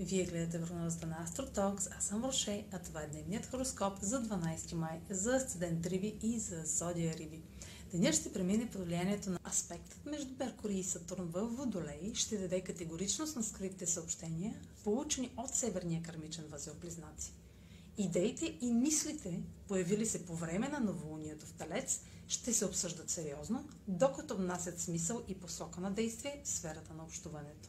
Вие гледате прогнозата на AstroTalks, аз съм Роше, а това е дневният хороскоп за 12 май за Асцендент Риби и за Зодия Риби. Денят ще премине под влиянието на аспектът между Меркурий и Сатурн в Водолей, ще даде категоричност на скритите съобщения, получени от Северния кармичен възел Близнаци. Идеите и мислите, появили се по време на новолунието в Талец, ще се обсъждат сериозно, докато внасят смисъл и посока на действие в сферата на общуването.